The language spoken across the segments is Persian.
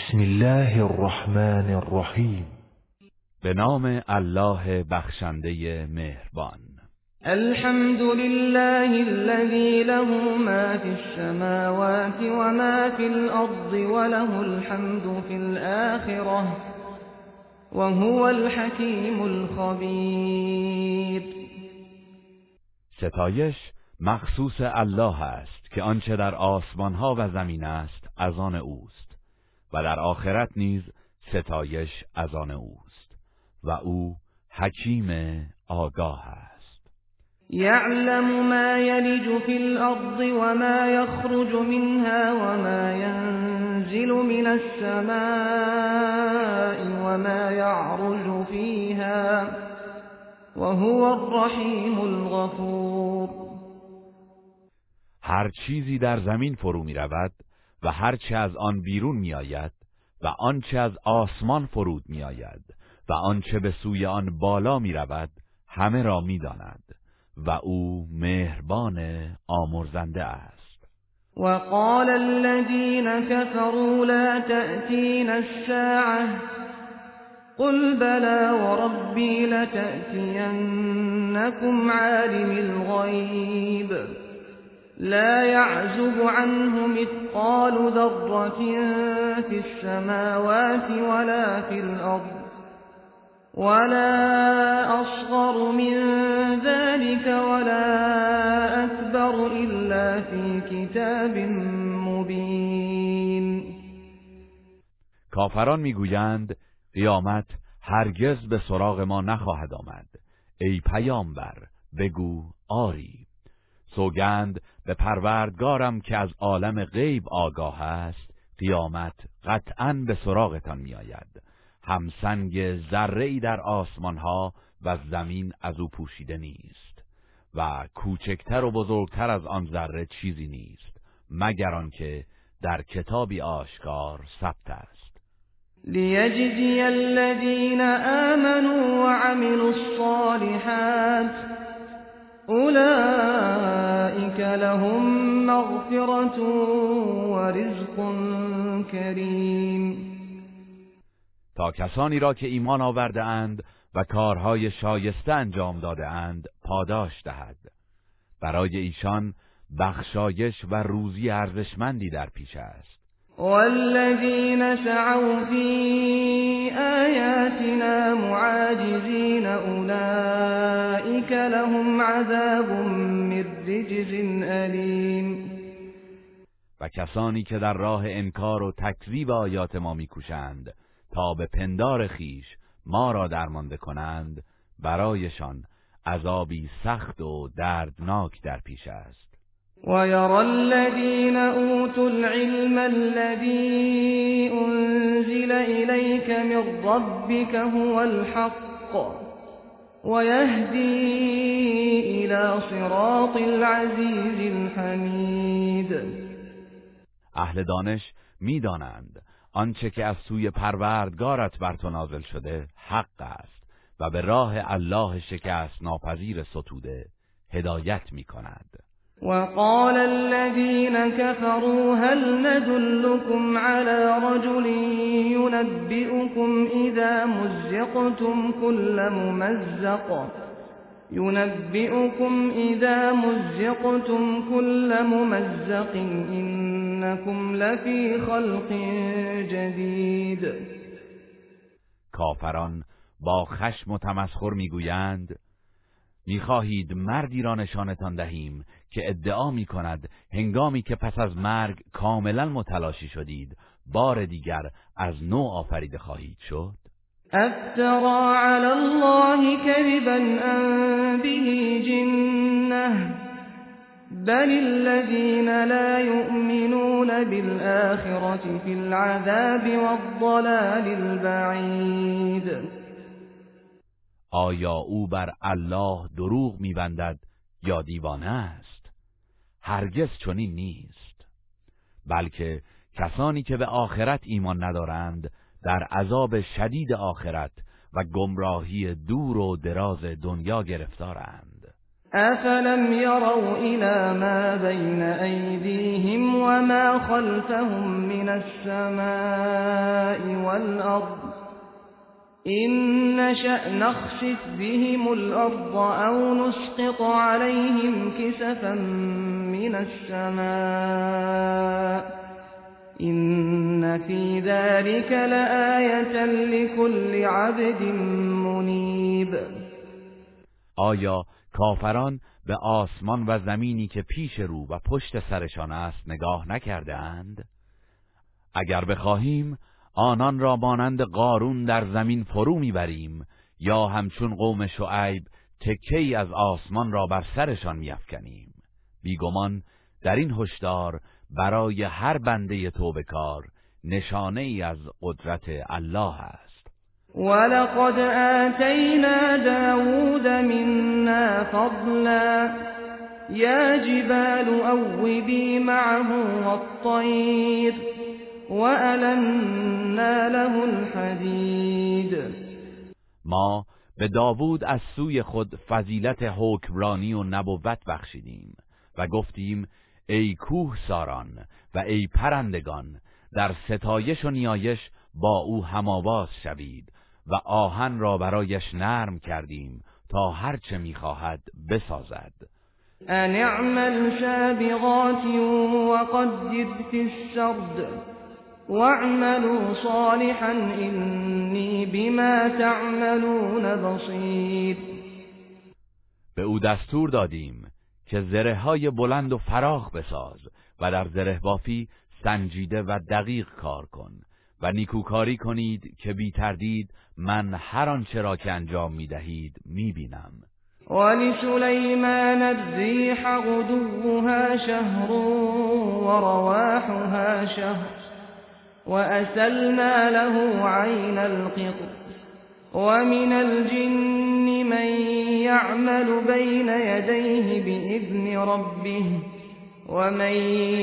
بسم الله الرحمن الرحیم. به نام الله بخشنده مهربان. الحمد لله الذي له ما في السماوات وما في الأرض وله الحمد في الآخرة وهو الحكيم الخبير. ستایش مخصوص الله است که آنچه در آسمان ها و زمین است از آن اوست. و در آخرت نیز ستایش از آن اوست و او حکیم آگاه است. یعلم ما یلج فی الارض وما یخرج منها وما ینزل من السماء وما یعرج فیها وهو الرحیم الغفور. هر چیزی در زمین فرو می رود و هر چه از آن بیرون می آید و آنچه از آسمان فرود می آید و آنچه به سوی آن بالا می رود همه را می داند و او مهربان آمرزنده است. وقال الذين كفروا لا تأتين الساعة قل بلى وربي لتأتينكم عالم الغيب. لا يعزب عنه مثقال ذرة في السماوات ولا في الأرض ولا أصغر من ذلك ولا أكبر إلا في كتاب مبين. کافران می‌گویند قیامت هرگز به سراغ ما نخواهد آمد. ای پیامبر بگو آری. سوگند به پروردگارم که از عالم غیب آگاه است قیامت قطعا به سراغتان میآید. همسنگ ذره ای در آسمان ها و زمین از او پوشیده نیست. و کوچکتر و بزرگتر از آن ذره چیزی نیست مگر آنکه در کتابی آشکار ثبت است. لیجزی الذین آمنوا وعملوا الصالحات اولئك لهم مغفرة ورزق کریم تا کسانی را که ایمان آورده اند و کارهای شایسته انجام داده اند پاداش دهد. برای ایشان بخشایش و روزی ارزشمندی در پیش است. والذين سعوا في آياتنا معاجزين أولئك لهم عذاب من رجز أليم. و کسانی که در راه انکار و تکذیب آیات ما میکوشند تا به پندار خیش ما را درمانده کنند برایشان عذابی سخت و دردناک در پیش است. ويرى الذين أوتوا العلم الذي أنزل إليك من ربك هو الحق ويهدي إلى صراط العزيز الحميد اهل دانش می‌دانند آنچه که از سوی پروردگارت بر تو نازل شده حق است و به راه الله شکست ناپذیر ستوده هدایت می کند وقال الذين كفروا هل ندلكم على رجل ينبئكم إذا مزقتم كل ممزق ينبئكم إذا مزقتم كل ممزق إنكم لفي خلق جديد. کافران با خشم و تمسخر میگویند می‌خواهید مردی را نشانتان دهیم که ادعا می کند هنگامی که پس از مرگ کاملا متلاشی شدید بار دیگر از نو آفریده خواهید شد. افترا علی الله کذبا ان به جنه بل الذين لا يؤمنون بالآخرة في العذاب والضلال البعید. آیا او بر الله دروغ میبندد یا دیوانه است؟ هرگز چنین نیست. بلکه کسانی که به آخرت ایمان ندارند در عذاب شدید آخرت و گمراهی دور و دراز دنیا گرفتارند. أفلم يروا إلى ما بين أيديهم وما خلفهم من السماء والأرض إن نشأ نخسف بهم الأرض أو نسقط عليهم كسفا من السماء إن في ذلك لآية لكل عبد منيب آیا کافران به آسمان و زمینی که پیش رو و پشت سرشان است نگاه نکرده اند؟ اگر بخواهیم آنان را مانند قارون در زمین فرو می‌بریم یا همچون قوم شعیب تکه از آسمان را بر سرشان میافکنیم. بیگمان در این هشدار برای هر بنده توبه کار نشانه ای از قدرت الله است. ولقد آتینا داود منا فضلا یا جبال اوبی معه والطیر وألنا له الحدید ما به داوود از سوی خود فضیلت حکمرانی و نبوت بخشیدیم و گفتیم ای کوه ساران و ای پرندگان در ستایش و نیایش با او هماواز شوید و آهن را برایش نرم کردیم تا هرچه می‌خواهد بسازد. ان اعمل شابغات وقدر فی السرد واعملوا صالحا انی بما تعملون بصیر به او دستور دادیم که زره های بلند و فراخ بساز و در زره بافی سنجیده و دقیق کار کن و نیکوکاری کنید که بی تردید من هر آنچه را که انجام می دهید می بینم. ولسلیمان الریح غدوها شهر ورواحها شهر. وأسلنا له عين القطر ومن الجن من يعمل بين يديه بإذن ربه ومن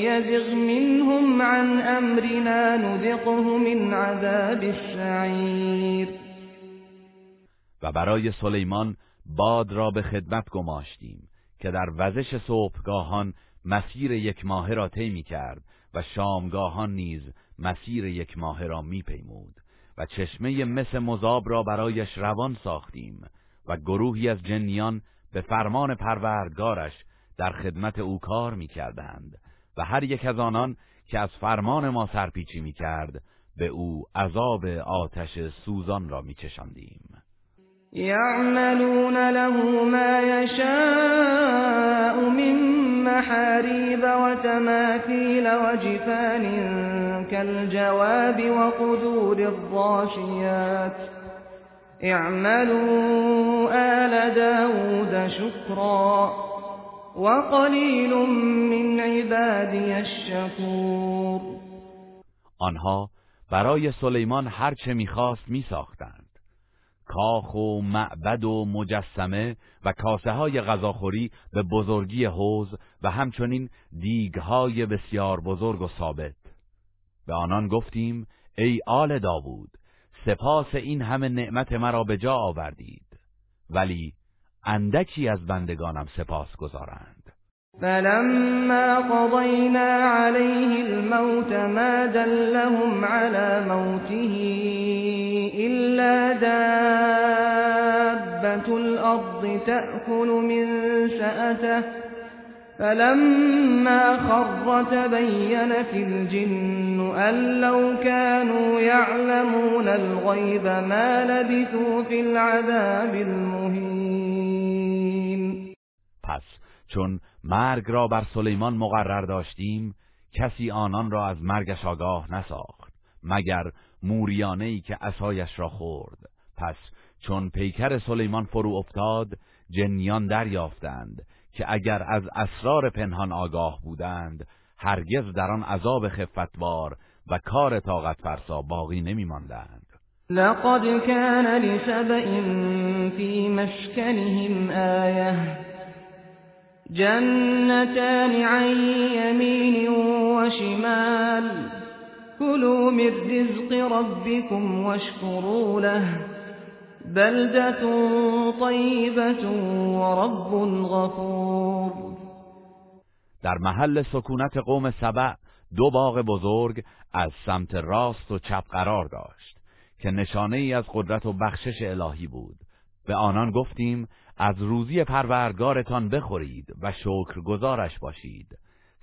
يزغ منهم عن أمرنا نذقه من عذاب السعير و برای سلیمان باد را به خدمت گماشتیم که در وزش صبحگاهان مسیر یک ماه را طی می کرد و شامگاهان نیز مسیر یک ماه را می پیمود و چشمه مس مذاب را برایش روان ساختیم و گروهی از جنیان به فرمان پروردگارش در خدمت او کار می کردند و هر یک از آنان که از فرمان ما سرپیچی می کرد به او عذاب آتش سوزان را می یعملون له ما یشاء من محاریب و تماثیل و جفان كالجواب وقدور الضاشيات اعملوا آل داود شكرا وقلیل من عبادی الشکور آنها برای سلیمان هر چه می‌خواست میساختند. کاخ و معبد و مجسمه و کاسه های غذاخوری به بزرگی حوز و همچنین دیگهای بسیار بزرگ و ثابت. به آنان گفتیم ای آل داوود سپاس این همه نعمت مرا به جا آوردید ولی اندکی از بندگانم سپاس گذارند. فلما قضينا عليه الموت ما دلهم على موته. إلا دابة الأرض تأكل من سأته فلما خر تبين في الجن أن لو كانوا يعلمون الغيب ما لبثوا في العذاب المهين پس چون مرگ را بر سلیمان مقرر داشتیم کسی آنان را از مرگش آگاه نساخت مگر موریانه ای که اسایش را خورد. پس چون پیکر سلیمان فرو افتاد جنیان دریافتند که اگر از اسرار پنهان آگاه بودند هرگز در آن عذاب خفتوار و کار طاقت فرسا باقی نمی ماندند. لقد كان لسبئ في مسكنهم آية. جنتان عن يمين وشمال. كلوا من رزق ربكم واشكروا له بلدة طیبة و رب غفور. در محل سکونت قوم سبع دو باغ بزرگ از سمت راست و چپ قرار داشت که نشانه ای از قدرت و بخشش الهی بود. به آنان گفتیم از روزی پروردگارتان بخورید و شکر گزارش باشید.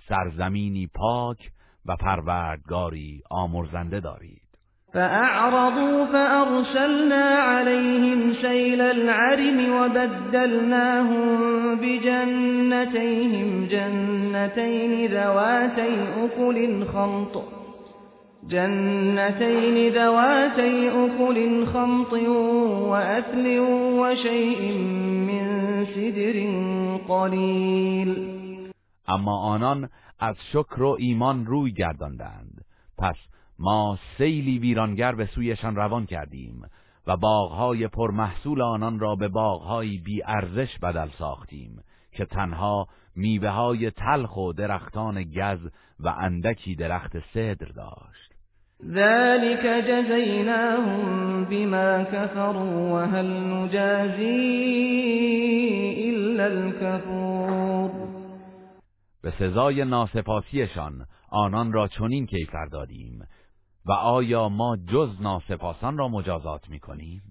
سرزمینی پاک و پروردگاری آمرزنده دارید. فأعرضوا فأرسلنا عليهم سيل العرم وبدلناهم بجنتيهم جنتين ذواتي أكل خمط جنتين ذواتي أكل خمط وأثل وشيء من سدر قليل. اما آنان از شکر و ایمان روی گرداندند. پس ما سیلی ویرانگر به سویشان روان کردیم و باغهای پرمحصول آنان را به باغهایی بی ارزش بدل ساختیم که تنها میوه های تلخ و درختان گز و اندکی درخت صدر داشت. ذلك جزيناهم بما كفروا وهل نجازي إلا الكفور به سزای ناسپاسیشان آنان را چنین کیفر دادیم. و آیا ما جز ناسپاسان را مجازات می‌کنیم؟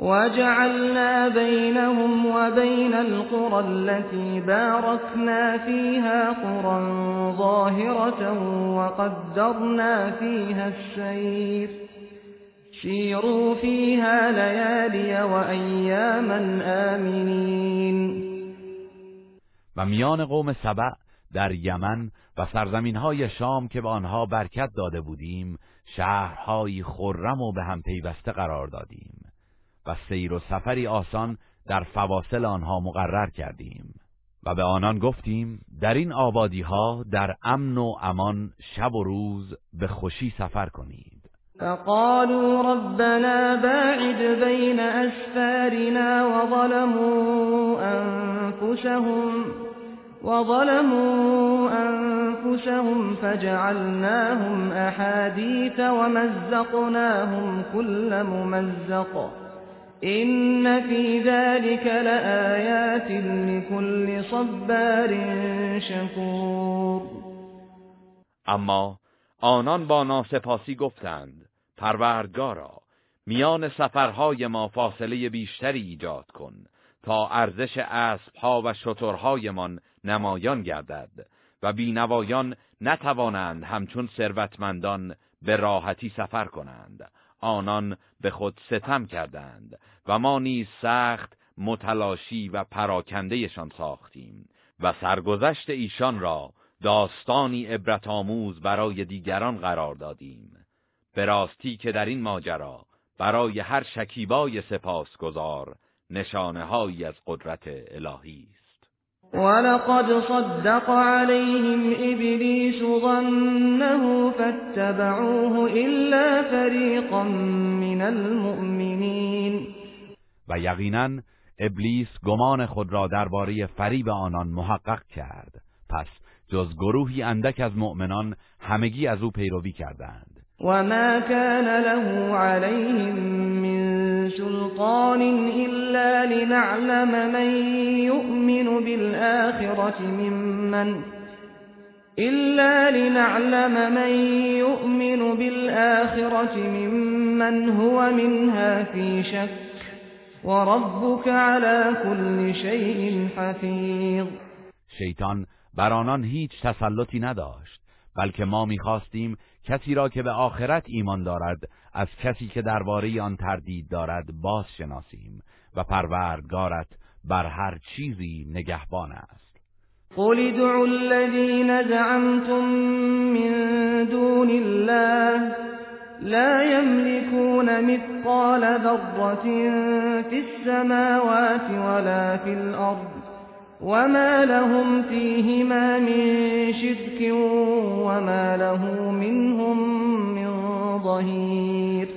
وجعلنا بينهم وبين القرى التي باركنا فيها قرى ظاهرة وقدرنا فيها السير سيروا فيها ليالي وأياما آمنين و میان قوم سبع در یمن و سرزمین های شام که به آنها برکت داده بودیم شهرهایی خرم و به هم پیوسته قرار دادیم و سیر و سفری آسان در فواصل آنها مقرر کردیم و به آنان گفتیم در این آبادی ها در امن و امان شب و روز به خوشی سفر کنید. فقالوا ربنا باعد بين أسفارنا وظلموا أنفسهم وظلموا أنفسهم فجعلناهم أحاديث ومزقناهم كل ممزق. إن في ذلك لآيات لكل صبار شكور. اما آنان با ناسپاسی گفتند پروردگارا میان سفرهای ما فاصله بیشتری ایجاد کن تا ارزش اسبها و شترهایمان نمایان گردد و بینوایان نتوانند همچون ثروتمندان به راحتی سفر کنند. آنان به خود ستم کردند و ما نیز سخت متلاشی و پراکندهشان ساختیم و سرگذشت ایشان را داستانی عبرت آموز برای دیگران قرار دادیم. به راستی که در این ماجرا برای هر شکیبای سپاسگزار نشانه هایی از قدرت الهی است. ولقد صدق عليهم إبليس ظنه فاتبعوه إلا فريقا من المؤمنين. و یقینا ابلیس گمان خود را درباره فریب آنان محقق کرد. پس جز گروهی اندک از مؤمنان همگی از او پیروی کردند. وما كان له عليهم من سلطان إلا لنعلم من يؤمن بالآخرة ممن إلا لنعلم من يؤمن بالآخرة ممن هو منها في شك وربك على كل شيء حفيظ شیطان بر آنان هیچ تسلطی نداشت بلکه ما میخواستیم کسی را که به آخرت ایمان دارد از کسی که درباره آن تردید دارد باز شناسیم و پروردگارت بر هر چیزی نگهبان است. قل ادعوا الذين زعمتم من دون الله لا يملكون مثقال ذرة في السماوات ولا في الأرض وما لهم فيهما من شرك وما له منهم من ظهیر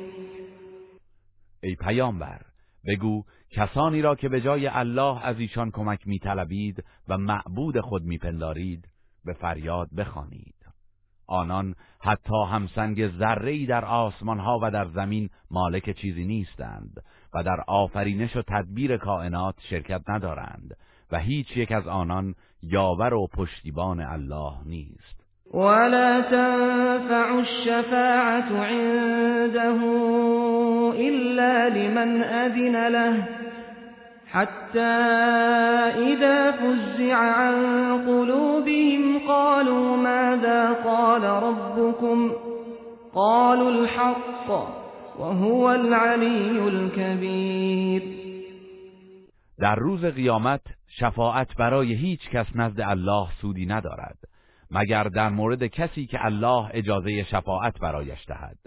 ای پیامبر بگو کسانی را که به جای الله از ایشان کمک میطلبید و معبود خود میپندارید به فریاد بخوانید. آنان حتی همسنگ ذره‌ای در آسمانها و در زمین مالک چیزی نیستند و در آفرینش و تدبیر کائنات شرکت ندارند. و هیچ یک از آنان یاور و پشتیبان الله نیست. ولا تنفع الشفاعة عنده إلا لمن أذن له حتى إذا فزع عن قلوبهم قالوا ماذا قال ربكم؟ قالوا الحق وهو العلي الكبير در روز قیامت شفاعت برای هیچ کس نزد الله سودی ندارد مگر در مورد کسی که الله اجازه شفاعت برایش دهد.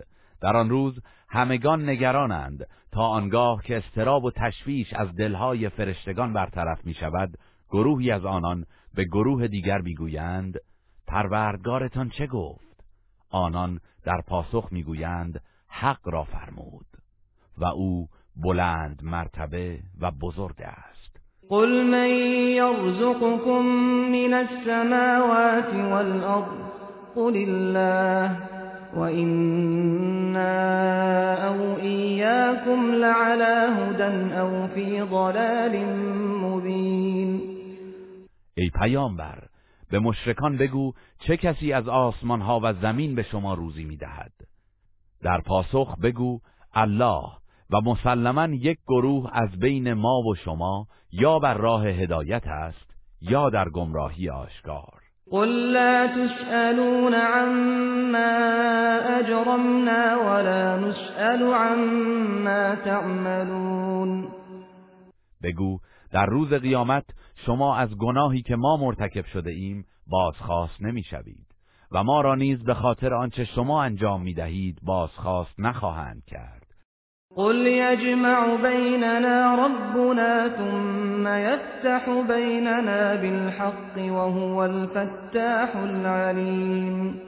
در آن روز همگان نگرانند تا آنگاه که استراب و تشویش از دلهای فرشتگان برطرف می شود گروهی از آنان به گروه دیگر می‌گویند پروردگارتان چه گفت؟ آنان در پاسخ می‌گویند حق را فرمود. و او بلند مرتبه و بزرگ است. قل من يرزقكم من السماوات والأرض قل الله وإنا أو إياكم لعلى هدى أو في ضلال مبين ای پیامبر به مشرکان بگو چه کسی از آسمان ها و زمین به شما روزی می‌دهد. در پاسخ بگو الله و مسلما یک گروه از بین ما و شما یا بر راه هدایت است یا در گمراهی آشکار. قل لا تسألون عما أجرمنا ولا نسأل عما تعملون. بگو در روز قیامت شما از گناهی که ما مرتکب شده ایم بازخواست نمی‌شوید و ما را نیز به خاطر آنچه شما انجام می دهید بازخواست نخواهند کرد. قل يجمع بيننا ربنا ثم يفتح بيننا بالحق وهو الفتاح العليم.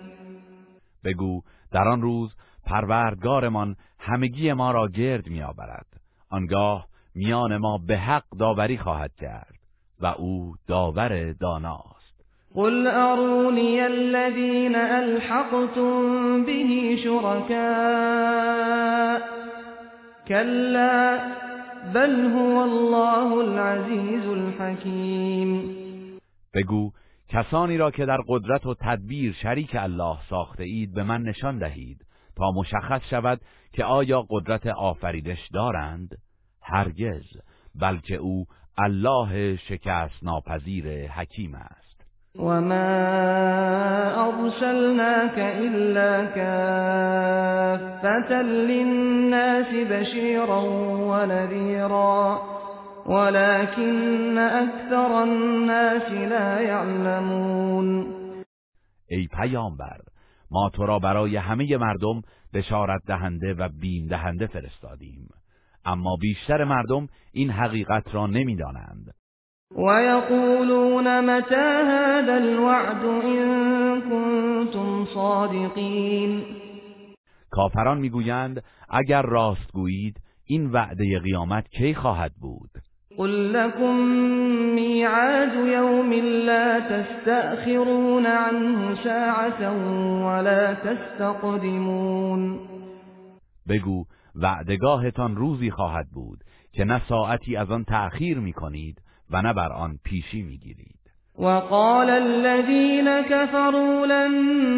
بگو در آن روز پروردگارمان همگی ما را گرد میآورد. آنگاه میان ما به حق داوری خواهد کرد و او داور داناست. قل اروني الذين الحقتم به شركاء كلا بل هو الله العزیز الحکیم بگو کسانی را که در قدرت و تدبیر شریک الله ساخته اید به من نشان دهید تا مشخص شود که آیا قدرت آفریدش دارند؟ هرگز بلکه او الله شکست ناپذیر حکیم است. وما أرسلناك إلا كافة للناس بشيرا ونذيرا ولكن أكثر الناس لا يعلمون ای پیامبر ما تو را برای همه مردم بشارت دهنده و بیم دهنده فرستادیم. اما بیشتر مردم این حقیقت را نمی‌دانند. ويقولون متى هذا الوعد إن كنتم صادقين کافران می‌گویند اگر راست گویید این وعده قیامت کی خواهد بود؟ قل لكم میعاد یوم لا تستأخرون عنه ساعة ولا تستقدمون. بگو وعدگاهتان روزی خواهد بود که نه ساعتی از آن تأخیر می کنید و نه بر آن پیشی می‌گیرید. وقال الذين كفروا لن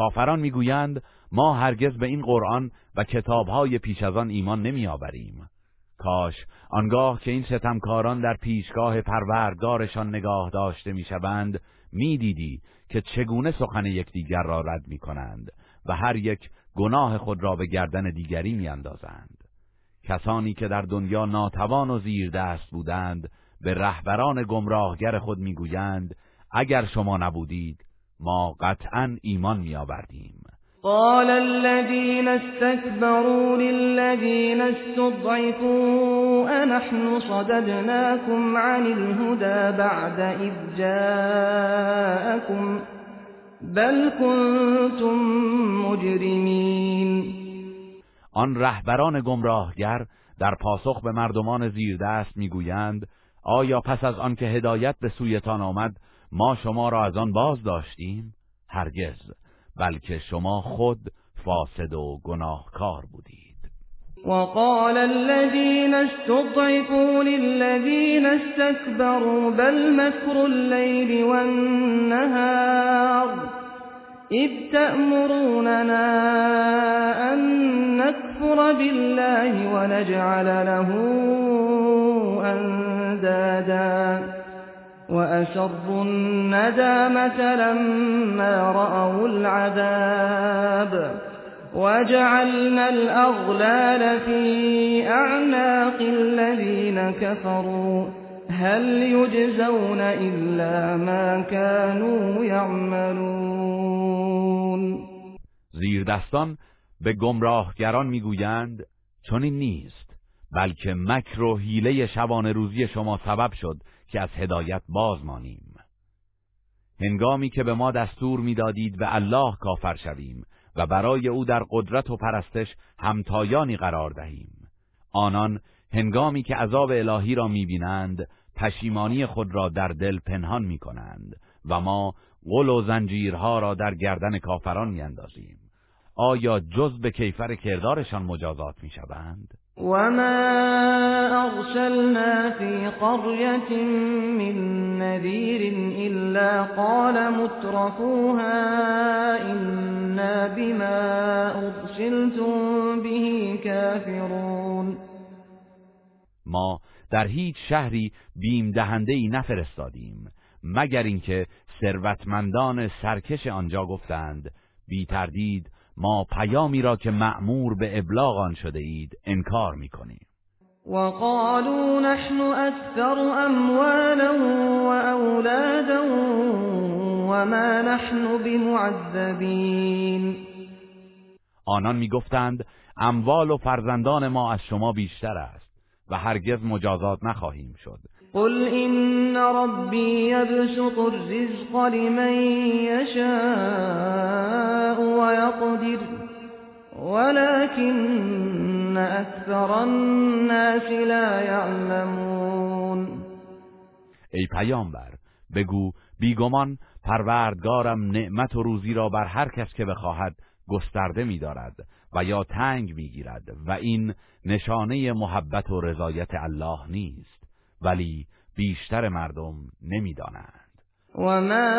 کافران می‌گویند ما هرگز به این قرآن و کتابهای پیش از آن ایمان نمیآوریم. کاش آنگاه که این ستمکاران در پیشگاه پروردگارشان نگاه داشته می‌شوند می‌دیدی که چگونه سخن یکدیگر را رد می‌کنند و هر یک گناه خود را به گردن دیگری میاندازند. کسانی که در دنیا ناتوان و زیر دست بودند به رهبران گمراهگر خود می‌گویند اگر شما نبودید ما قطعا ایمان میآوردیم. قال الذين استكبروا للذين استضعفوا أنحن صددناكم عن الهدى بعد إذ جاءكم بل كنتم مجرمین آن رهبران گمراهگر در پاسخ به مردمان زیردست می‌گویند آیا پس از آنکه هدایت به سویتان آمد ما شما را از آن باز داشتیم هرگز بلکه شما خود فاسد و گناهکار بودید. وقال الذين استضعفوا للذين استكبروا بل مكر الليل والنهار إذ تأمروننا أن نكفر بالله ونجعل له أندادا. وأسروا الندامة لما رأوا العذاب وجعلنا الأغلال في أعناق الذين كفروا هل يجزون إلا ما كانوا يعملون زیر دستان به گمراهگران می‌گویند چنین نیست بلکه مکر و حیله شبانه روزی شما سبب شد که از هدایت باز مانیم. هنگامی که به ما دستور می‌دادید به الله کافر شویم و برای او در قدرت و پرستش همتایانی قرار دهیم. آنان هنگامی که عذاب الهی را می‌بینند پشیمانی خود را در دل پنهان می‌کنند و ما غل و زنجیرها را در گردن کافران میاندازیم. آیا جز به کیفر کردارشان مجازات می‌شوند؟ وما أرسلنا في قرية من نذير إلا قال مترفوها إنا بما أرسلتم به كافرون ما در هیچ شهری بیم دهنده ای نفرستادیم مگر اینکه ثروتمندان سرکش آنجا گفتند بی تردید ما پیامی را که معمور به ابلاغ آن شده اید انکار می‌کنیم. وقالوا نحن اكثر اموالا واولادا وما نحن بمعذبین آنان می‌گفتند اموال و فرزندان ما از شما بیشتر است و هرگز مجازات نخواهیم شد. قل إن ربي يبسط الرزق لمن يشاء ويقدر ولكن أكثر الناس لا يعلمون. ای پیامبر بگو بیگمان پروردگارم نعمت و روزی را بر هر کس که بخواهد گسترده می‌دارد و یا تنگ می‌گیرد و این نشانه محبت و رضایت الله نیست. ولی بیشتر مردم نمی‌دانند. و ما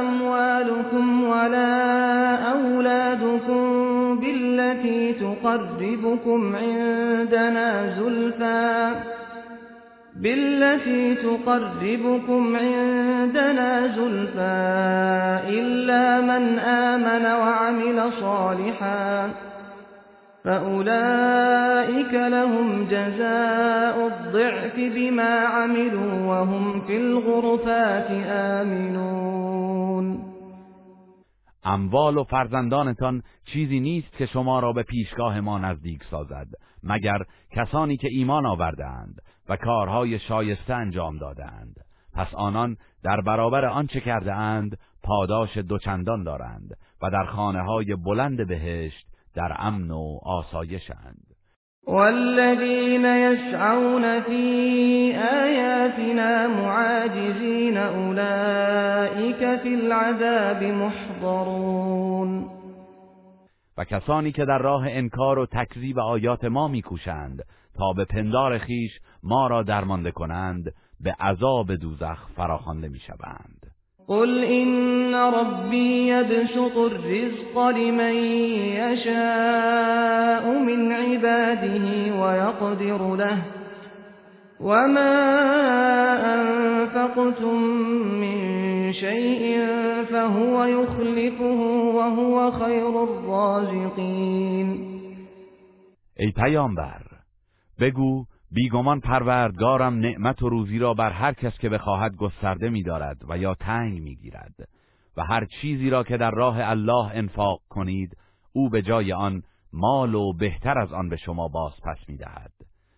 اموالكم ولا اولادكم بالتي تقربكم عندنا زلفا بالتي تقربكم عندنا زلفا إلا من آمن وعمل صالحا فأولئك لهم جزاء الضعف بما عملوا وهم في الغرفات آمنون اموال و فرزندانتان چیزی نیست که شما را به پیشگاه ما نزدیک سازد مگر کسانی که ایمان آوردهاند و کارهای شایسته انجام دادند پس آنان در برابر آنچه کرده اند پاداش دوچندان دارند و در خانه های بلند بهشت در امن و آسایشند والذین یسعون فی آیاتنا معاجزین اولئک فی العذاب محضرون. و کسانی که در راه انکار و تکذیب آیات ما میکوشند تا به پندار خیش ما را درمانده کنند به عذاب دوزخ فراخوانده می‌شوند. قل إن ربي يبسط الرزق لمن يشاء من عباده ويقدر له وما أنفقتم من شيء فهو يخلفه وهو خير الرازقين. ای پیامبر بگو بیگمان پروردگارم نعمت و روزی را بر هر کس که بخواهد گسترده می‌دارد و یا تنگ می‌گیرد و هر چیزی را که در راه الله انفاق کنید او به جای آن مال و بهتر از آن به شما باز پس می‌دهد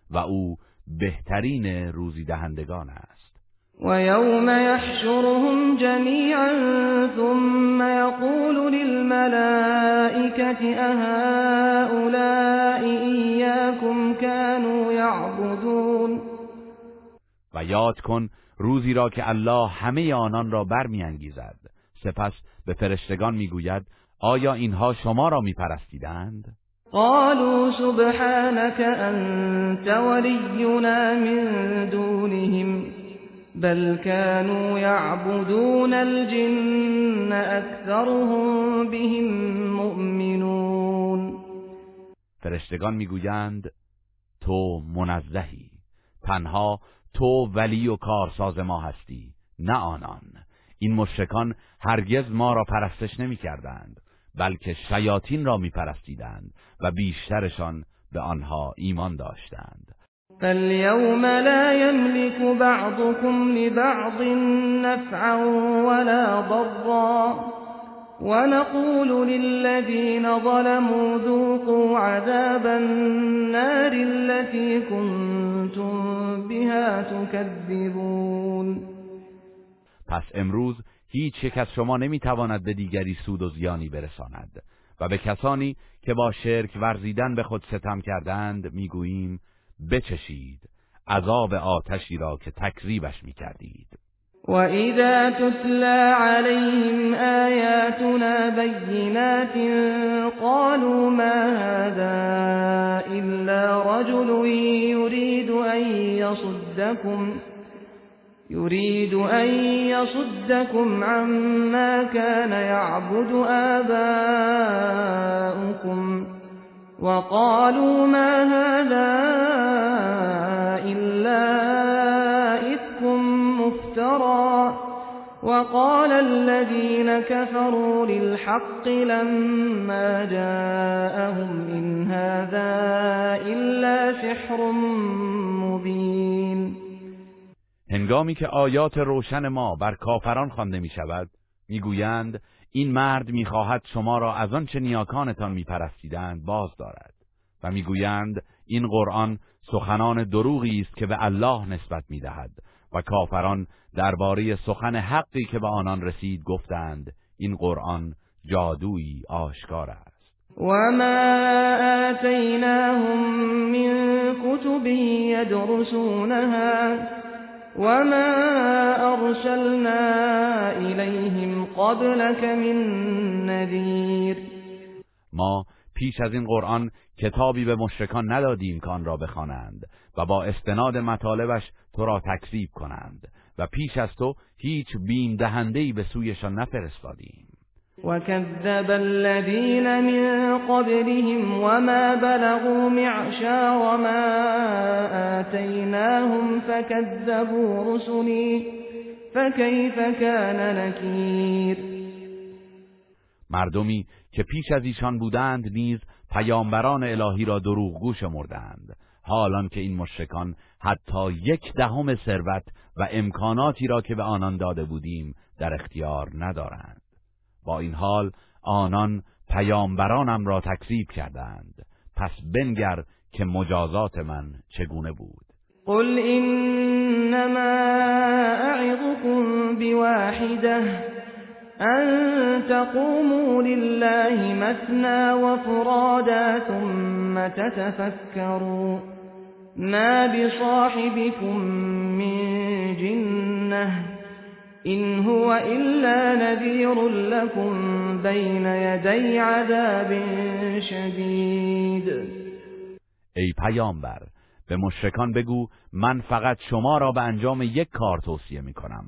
و او بهترین روزی دهندگان است. و یوم یحشرهم جمیعا ثم یقول للملائکة اهؤلاء یعبدون و یاد کن روزی را که الله همه آنان را برمیانگیزد. سپس به فرشتگان می‌گوید آیا اینها شما را میپرستیدند؟ قالوا سبحانك انت ولينا من دونهم بل كانوا يعبدون الجن اكثرهم بهم مؤمنون. فرشتگان می‌گویند تو منزهی. تنها تو ولی و کارساز ما هستی نه آنان. این مشرکان هرگز ما را پرستش نمی کردند بلکه شیاطین را می پرستیدند و بیشترشان به آنها ایمان داشتند. فاليوم لا يملك بعضكم لبعض نفعا ولا ضرا ونقول للذين ظلموا ذوقوا عذاب النار التي كنتم بها تكذبون. پس امروز هیچ یک از شما نمی‌تواند به دیگری سود و زیانی برساند و به کسانی که با شرک ورزیدن به خود ستم کردند می‌گوییم بچشید عذاب آتشی را که تکذیبش می‌کردید. وَإِذَا تُتْلَىٰ عَلَيْهِمْ آيَاتُنَا بَيِّنَاتٍ قَالُوا مَا هَٰذَا إِلَّا رَجُلٌ يُرِيدُ أَن يَصُدَّكُمْ عَمَّا كَانَ يَعْبُدُ آبَاؤُكُمْ وَقَالُوا مَا هَٰذَا إِلَّا مفترى وقال الذين كفروا للحق لما جاءهم إن هذا إلا سحر مبين. هنگامی که آیات روشن ما بر کافران خوانده می شود می‌گویند این مرد می‌خواهد شما را از آنچه نیاکانتان میپرستیدند باز دارد. و می‌گویند این قرآن سخنان دروغی است که به الله نسبت می‌دهد. و کافران درباره سخن حقی که به آنان رسید گفتند این قرآن جادویی آشکار است. و ما آتیناهم من کتب یدرسونها وما ارسلنا الیهم قبلك من نذیر ما پیش از این قرآن کتابی به مشرکان ندادیم که آن را بخوانند و با استناد مطالبش تو را تکذیب کنند و پیش از تو هیچ بیم دهنده‌ای به سویشان نفرستادیم. وكذب الذين من قبلهم وما بلغوا معشار ما آتيناهم فكذبوا رسلي فكيف كان نكیر مردمی که پیش از ایشان بودند نیز پیامبران الهی را دروغگو شمردند. حالان که این مشرکان حتی یک دهم ثروت و امکاناتی را که به آنان داده بودیم در اختیار ندارند. با این حال آنان پیامبرانم را تکذیب کردند. پس بنگر که مجازات من چگونه بود. قل انما اعظكم بواحده. ان تقوموا لله مثنى وفرادا ثم تتفكروا ما بصاحبكم من جنه این هو الا نذیر لكم بین یدی عذاب شدید ای پیامبر به مشرکان بگو من فقط شما را به انجام یک کار توصیه می کنم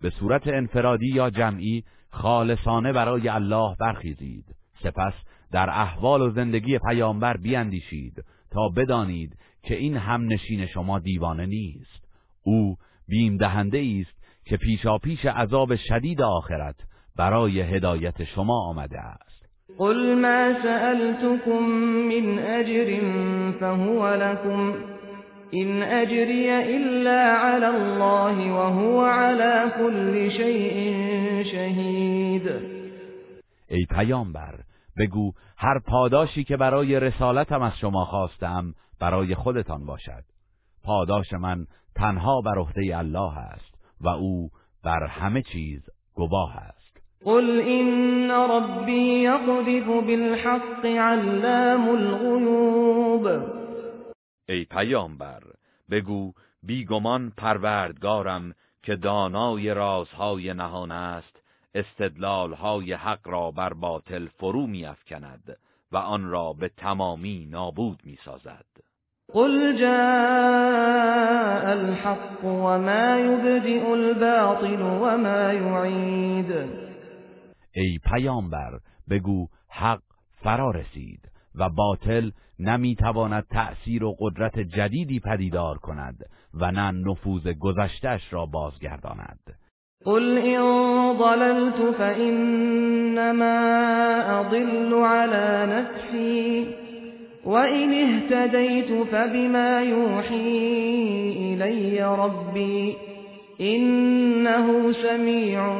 به صورت انفرادی یا جمعی خالصانه برای الله برخیزید. سپس در احوال و زندگی پیامبر بیاندیشید تا بدانید که این هم نشین شما دیوانه نیست. او بیم دهنده است که پیشا پیش عذاب شدید آخرت برای هدایت شما آمده است. قل ما سألتكم من اجر فهو لكم إن أجري إلا على الله وهو على كل شيء شهید. ای پیامبر بگو هر پاداشی که برای رسالتم از شما خواستم برای خودتان باشد. پاداش من تنها بر عهده الله است و او بر همه چیز گواه است. قل این ربی یقذف بالحق علام الغیوب ای پیامبر بگو بیگمان پروردگارم که دانای رازهای نهان است. استدلالهای حق را بر باطل فرو میافکند و آن را به تمامی نابود می‌سازد. قل جاء الحق وما يبدئ الباطل وما يعید ای پیامبر بگو حق فرا رسید و باطل نمی‌تواند تأثیر و قدرت جدیدی پدیدار کند و نه نفوذ گذشتش را بازگرداند. قل إن ضللت فإنما أضل على نفسي وإن اهتديت فبما يوحي إلي ربي إنه سميع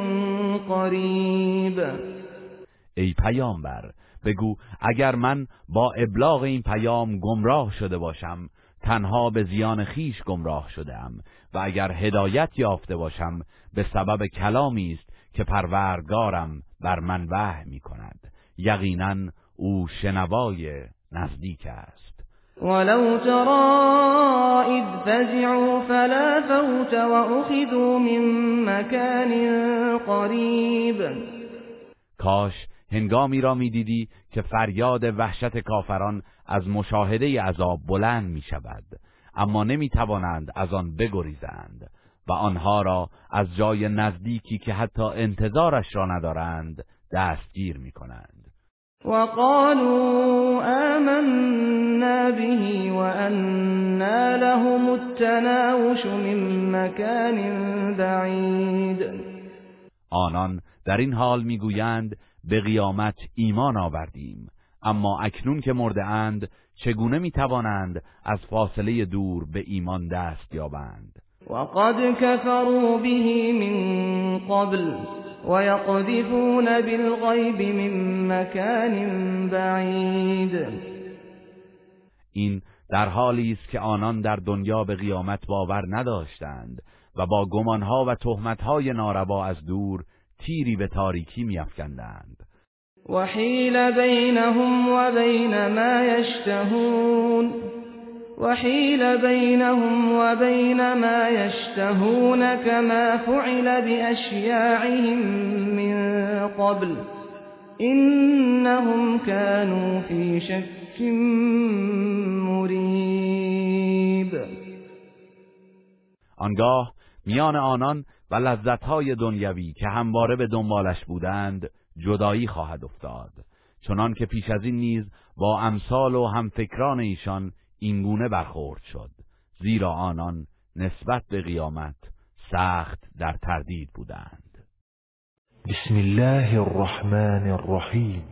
قریب ای پیامبر بگو اگر من با ابلاغ این پیام گمراه شده باشم تنها به زیان خیش گمراه شدم و اگر هدایت یافته باشم به سبب کلامی است که پروردگارم بر من وحی می کند یقینا او شنوای نزدیک است. ولو ترى اذ فزعوا فلا فوت واخذوا من مكان قریب. کاش هنگامی را می‌دیدی که فریاد وحشت کافران از مشاهده عذاب بلند می شود اما نمی توانند از آن بگریزند و آنها را از جای نزدیکی که حتی انتظارش را ندارند دستگیر می کنند وقالوا آمنا به وأنا لهم التناوش من مكان بعید. آنان در این حال می‌گویند به قیامت ایمان آوردیم اما اکنون که مرده اند چگونه می‌توانند از فاصله دور به ایمان دست یابند؟ وقد كفروا به من قبل ويقذفون بالغیب من مكان بعید این در حالی است که آنان در دنیا به قیامت باور نداشتند و با گمانها و تهمتهای ناروا از دور تیری به تاریکی میافکندند. وحیل بینهم و بین ما یشتهون وحیل بینهم و بین ما یشتهون كما فعل بأشیاعهم من قبل إنهم كانوا في شك مريب. آنگاه میان آنان و لذتهای دنیوی که همواره به دنبالش بودند جدایی خواهد افتاد. چنان که پیش از این نیز با امثال و همفکران ایشان اینگونه برخورد شد. زیرا آنان نسبت به قیامت سخت در تردید بودند. بسم الله الرحمن الرحیم.